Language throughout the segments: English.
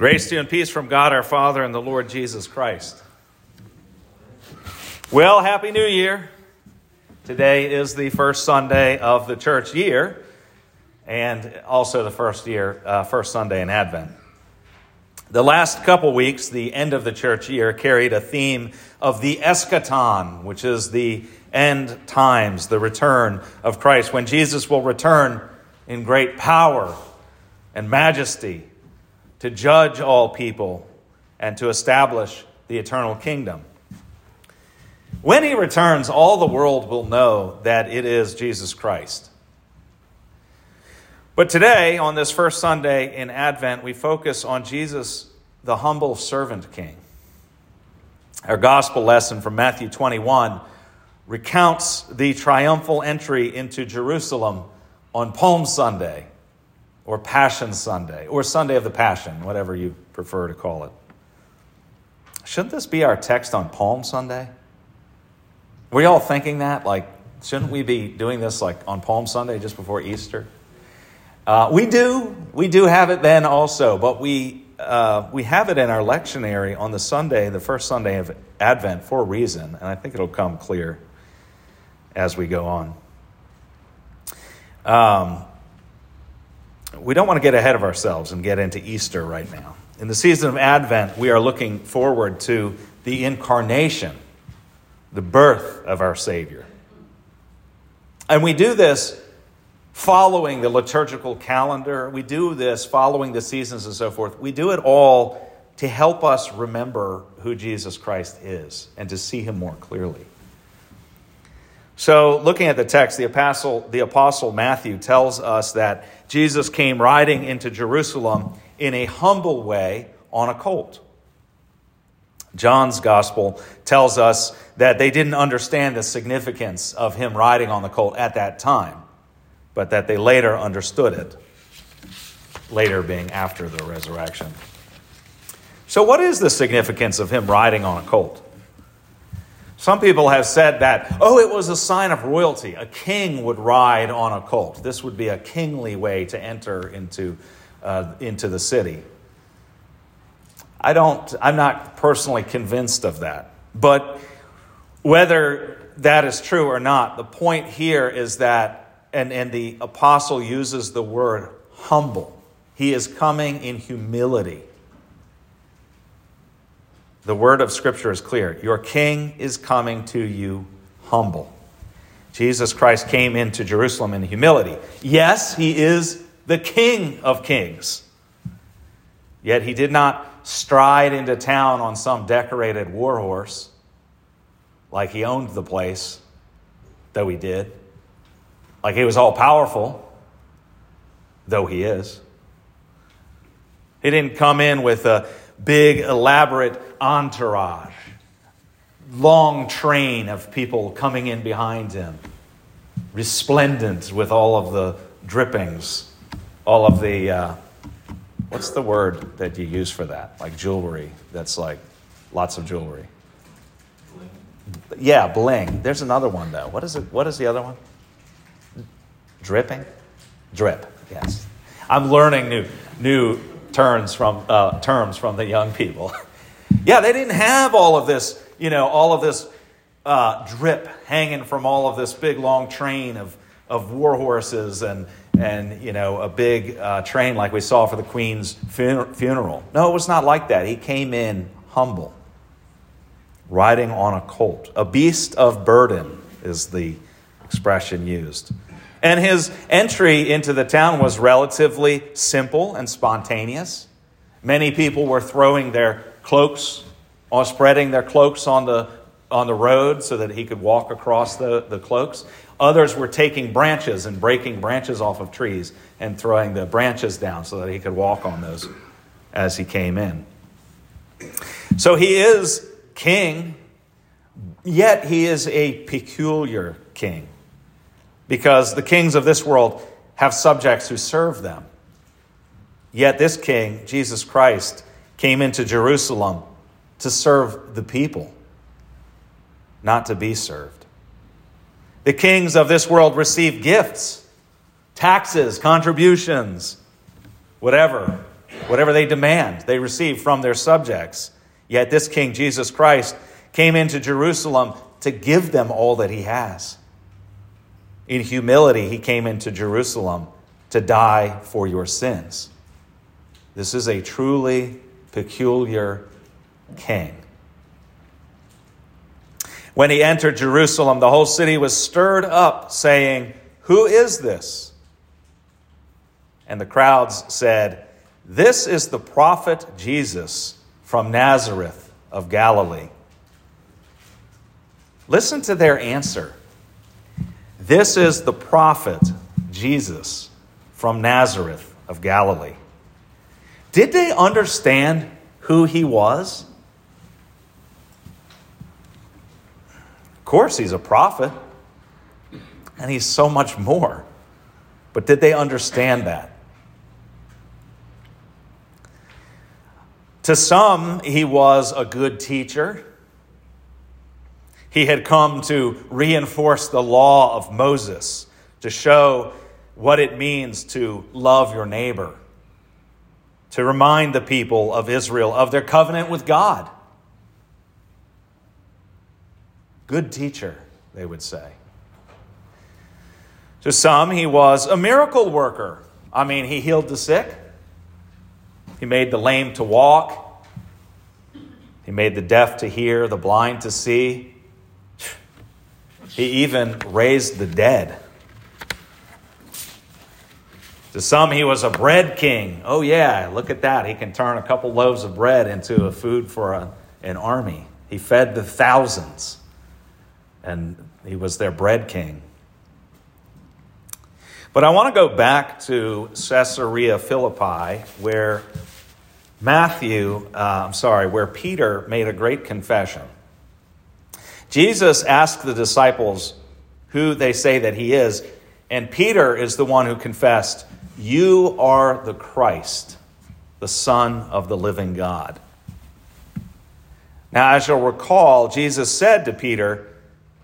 Grace to you and peace from God our Father and the Lord Jesus Christ. Well, Happy New Year. Today is the first Sunday of the church year and also the first year, uh, first Sunday in Advent. The last couple weeks, the end of the church year, carried a theme of the eschaton, which is the end times, the return of Christ, when Jesus will return in great power and majesty to judge all people and to establish the eternal kingdom. When he returns, all the world will know that it is Jesus Christ. But today, on this first Sunday in Advent, we focus on Jesus, the humble servant king. Our gospel lesson from Matthew 21 recounts the triumphal entry into Jerusalem on Palm Sunday or Passion Sunday, or Sunday of the Passion, whatever you prefer to call it. Shouldn't this be our text on Palm Sunday? Were you all thinking that? Like, shouldn't we be doing this like on Palm Sunday just before Easter? Uh, we do. We do have it then also, but we, uh, we have it in our lectionary on the Sunday, the first Sunday of Advent, for a reason, and I think it'll come clear as we go on. Um, we don't want to get ahead of ourselves and get into Easter right now. In the season of Advent, we are looking forward to the incarnation, the birth of our Savior. And we do this following the liturgical calendar. We do this following the seasons and so forth. We do it all to help us remember who Jesus Christ is and to see him more clearly. So, looking at the text, the apostle, the apostle Matthew tells us that Jesus came riding into Jerusalem in a humble way on a colt. John's gospel tells us that they didn't understand the significance of him riding on the colt at that time, but that they later understood it, later being after the resurrection. So, what is the significance of him riding on a colt? Some people have said that, oh, it was a sign of royalty. A king would ride on a colt. This would be a kingly way to enter into, uh, into the city. I don't, I'm not personally convinced of that. But whether that is true or not, the point here is that, and, and the apostle uses the word humble. He is coming in humility. The word of Scripture is clear. Your king is coming to you humble. Jesus Christ came into Jerusalem in humility. Yes, he is the king of kings. Yet he did not stride into town on some decorated war horse like he owned the place, though he did. Like he was all powerful, though he is. He didn't come in with a big, elaborate entourage, long train of people coming in behind him, resplendent with all of the drippings, all of the, uh, what's the word that you use for that? Like jewelry, that's like lots of jewelry. Yeah, bling. There's another one though. What is it? What is the other one? Dripping? Drip, yes. I'm learning new, new terms from, uh, terms from the young people. yeah, they didn't have all of this, you know, all of this uh, drip hanging from all of this big long train of, of war horses and, and you know, a big uh, train like we saw for the Queen's funeral. No, it was not like that. He came in humble, riding on a colt. A beast of burden is the expression used. And his entry into the town was relatively simple and spontaneous. Many people were throwing their cloaks or spreading their cloaks on the, on the road so that he could walk across the, the cloaks. Others were taking branches and breaking branches off of trees and throwing the branches down so that he could walk on those as he came in. So he is king, yet he is a peculiar king because the kings of this world have subjects who serve them. Yet this king, Jesus Christ, came into Jerusalem to serve the people, not to be served. The kings of this world receive gifts, taxes, contributions, whatever, whatever they demand, they receive from their subjects. Yet this King, Jesus Christ, came into Jerusalem to give them all that he has. In humility, he came into Jerusalem to die for your sins. This is a truly peculiar king. When he entered Jerusalem, the whole city was stirred up, saying, Who is this? And the crowds said, This is the prophet Jesus from Nazareth of Galilee. Listen to their answer. This is the prophet Jesus from Nazareth of Galilee. Did they understand who he was? Of course, he's a prophet, and he's so much more. But did they understand that? To some, he was a good teacher. He had come to reinforce the law of Moses, to show what it means to love your neighbor to remind the people of Israel of their covenant with God. Good teacher, they would say. To some, he was a miracle worker. I mean, he healed the sick, he made the lame to walk, he made the deaf to hear, the blind to see. He even raised the dead. To some, he was a bread king. Oh, yeah, look at that. He can turn a couple loaves of bread into a food for a, an army. He fed the thousands, and he was their bread king. But I want to go back to Caesarea Philippi, where Matthew, uh, I'm sorry, where Peter made a great confession. Jesus asked the disciples who they say that he is, and Peter is the one who confessed, you are the Christ, the Son of the living God. Now, as you'll recall, Jesus said to Peter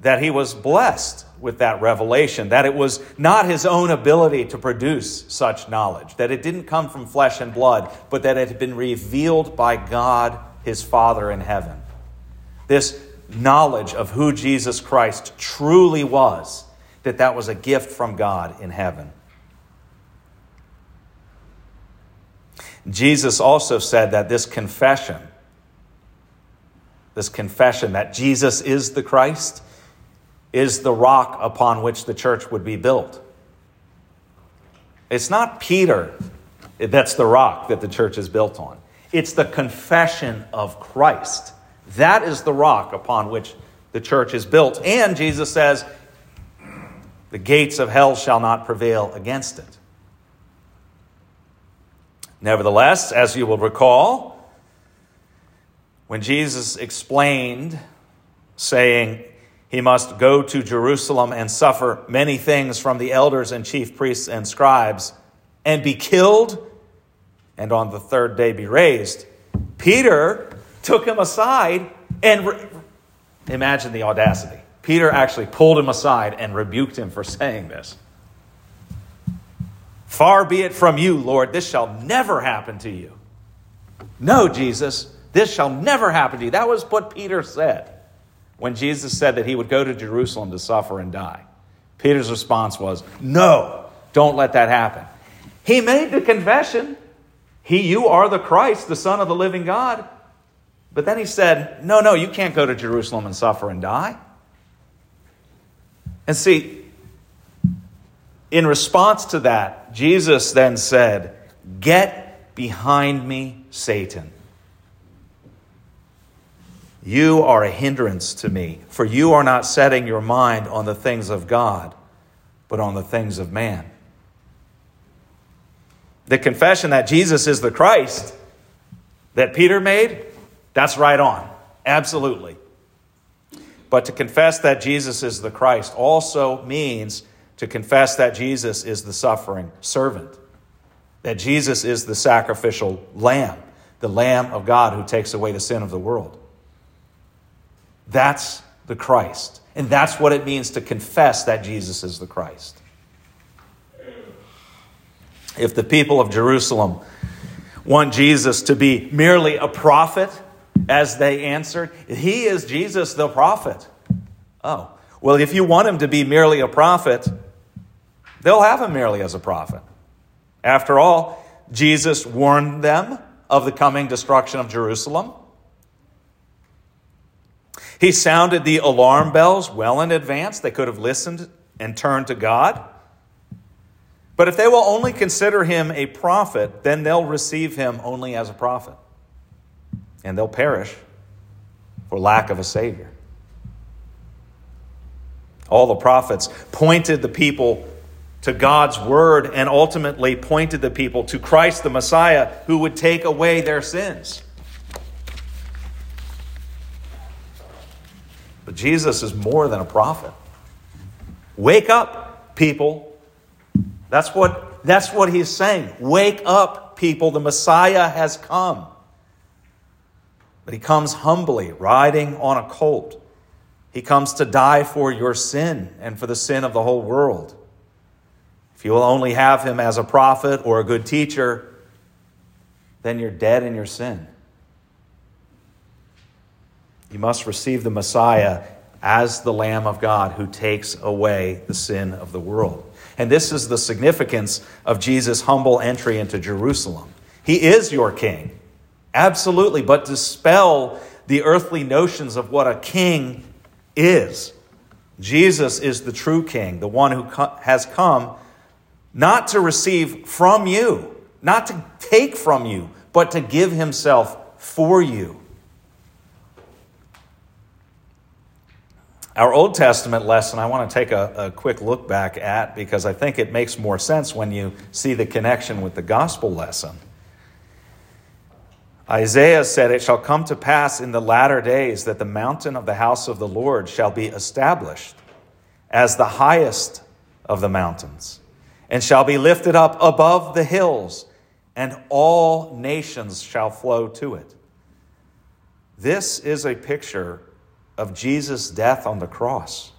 that he was blessed with that revelation, that it was not his own ability to produce such knowledge, that it didn't come from flesh and blood, but that it had been revealed by God, his Father in heaven. This knowledge of who Jesus Christ truly was, that that was a gift from God in heaven. Jesus also said that this confession, this confession that Jesus is the Christ, is the rock upon which the church would be built. It's not Peter that's the rock that the church is built on, it's the confession of Christ. That is the rock upon which the church is built. And Jesus says, the gates of hell shall not prevail against it. Nevertheless, as you will recall, when Jesus explained, saying he must go to Jerusalem and suffer many things from the elders and chief priests and scribes and be killed and on the third day be raised, Peter took him aside and re- imagine the audacity. Peter actually pulled him aside and rebuked him for saying this. Far be it from you, Lord, this shall never happen to you. No, Jesus, this shall never happen to you. That was what Peter said when Jesus said that he would go to Jerusalem to suffer and die. Peter's response was, No, don't let that happen. He made the confession, He, you are the Christ, the Son of the living God. But then he said, No, no, you can't go to Jerusalem and suffer and die. And see, in response to that, Jesus then said, Get behind me, Satan. You are a hindrance to me, for you are not setting your mind on the things of God, but on the things of man. The confession that Jesus is the Christ that Peter made, that's right on. Absolutely. But to confess that Jesus is the Christ also means to confess that Jesus is the suffering servant, that Jesus is the sacrificial lamb, the lamb of God who takes away the sin of the world. That's the Christ. And that's what it means to confess that Jesus is the Christ. If the people of Jerusalem want Jesus to be merely a prophet, as they answered. He is Jesus the prophet. Oh, well, if you want him to be merely a prophet, they'll have him merely as a prophet. After all, Jesus warned them of the coming destruction of Jerusalem. He sounded the alarm bells well in advance. They could have listened and turned to God. But if they will only consider him a prophet, then they'll receive him only as a prophet. And they'll perish for lack of a Savior. All the prophets pointed the people to God's word and ultimately pointed the people to Christ the Messiah who would take away their sins. But Jesus is more than a prophet. Wake up, people. That's what, that's what he's saying. Wake up, people. The Messiah has come. But he comes humbly, riding on a colt. He comes to die for your sin and for the sin of the whole world. If you will only have him as a prophet or a good teacher, then you're dead in your sin. You must receive the Messiah as the Lamb of God who takes away the sin of the world. And this is the significance of Jesus' humble entry into Jerusalem. He is your king, absolutely, but dispel the earthly notions of what a king is. Jesus is the true king, the one who has come not to receive from you, not to take from you, but to give himself for you. Our Old Testament lesson, I want to take a, a, quick look back at because I think it makes more sense when you see the connection with the gospel lesson. Isaiah said, It shall come to pass in the latter days that the mountain of the house of the Lord shall be established as the highest of the mountains, and shall be lifted up above the hills, and all nations shall flow to it. This is a picture of Jesus' death on the cross.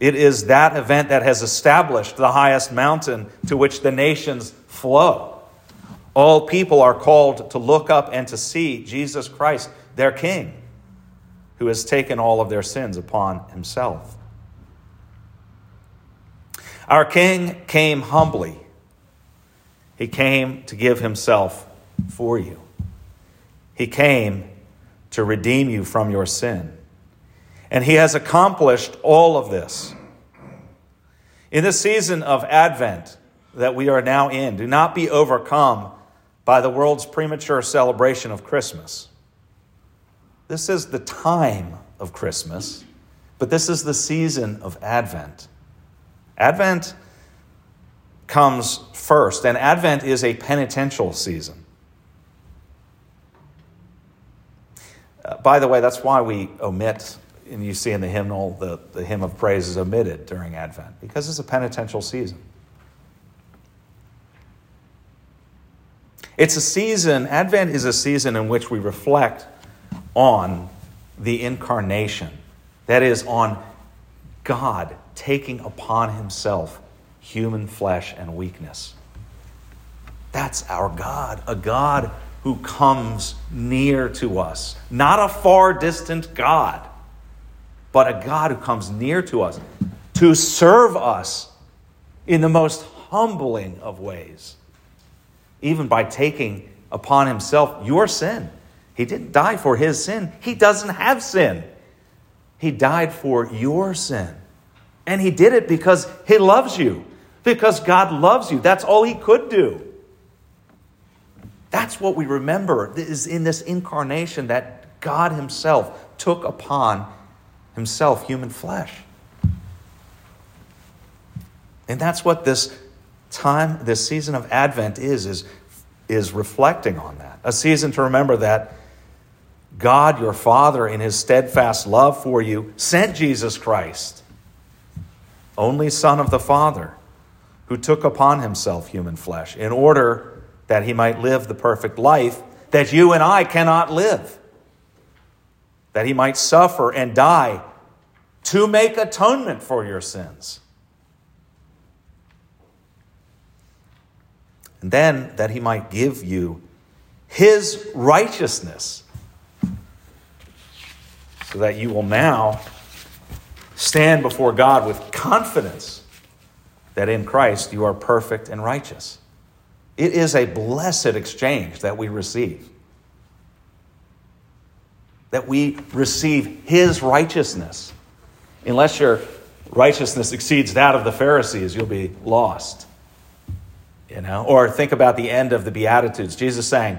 It is that event that has established the highest mountain to which the nations flow. All people are called to look up and to see Jesus Christ, their King, who has taken all of their sins upon himself. Our King came humbly, he came to give himself for you. He came to redeem you from your sin. And he has accomplished all of this. In this season of Advent that we are now in, do not be overcome by the world's premature celebration of Christmas. This is the time of Christmas, but this is the season of Advent. Advent comes first, and Advent is a penitential season. Uh, by the way, that's why we omit, and you see in the hymnal, the, the hymn of praise is omitted during Advent, because it's a penitential season. It's a season, Advent is a season in which we reflect on the incarnation. That is, on God taking upon himself human flesh and weakness. That's our God, a God who comes near to us. Not a far distant God, but a God who comes near to us to serve us in the most humbling of ways, even by taking upon himself your sin. He didn't die for his sin, he doesn't have sin. He died for your sin. And he did it because he loves you, because God loves you. That's all he could do. That's what we remember is in this incarnation that God Himself took upon Himself human flesh. And that's what this time, this season of Advent is, is, is reflecting on that. A season to remember that God, your Father, in His steadfast love for you, sent Jesus Christ, only Son of the Father, who took upon Himself human flesh in order that he might live the perfect life that you and I cannot live, that he might suffer and die to make atonement for your sins. And then that he might give you his righteousness, so that you will now stand before God with confidence that in Christ you are perfect and righteous. It is a blessed exchange that we receive. That we receive his righteousness. Unless your righteousness exceeds that of the Pharisees, you'll be lost. You know, or think about the end of the Beatitudes. Jesus saying,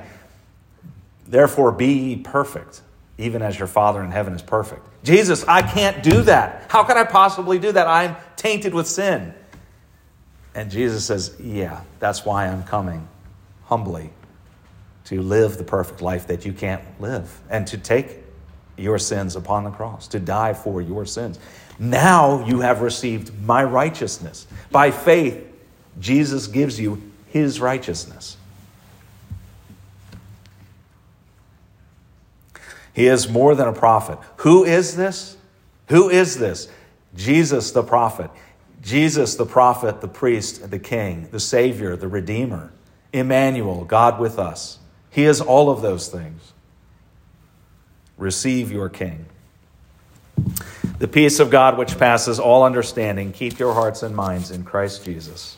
Therefore be perfect, even as your Father in heaven is perfect. Jesus, I can't do that. How could I possibly do that? I'm tainted with sin. And Jesus says, Yeah, that's why I'm coming humbly to live the perfect life that you can't live and to take your sins upon the cross, to die for your sins. Now you have received my righteousness. By faith, Jesus gives you his righteousness. He is more than a prophet. Who is this? Who is this? Jesus the prophet. Jesus the prophet, the priest, the king, the savior, the redeemer. Emmanuel, God with us. He is all of those things. Receive your king. The peace of God, which passes all understanding, keep your hearts and minds in Christ Jesus.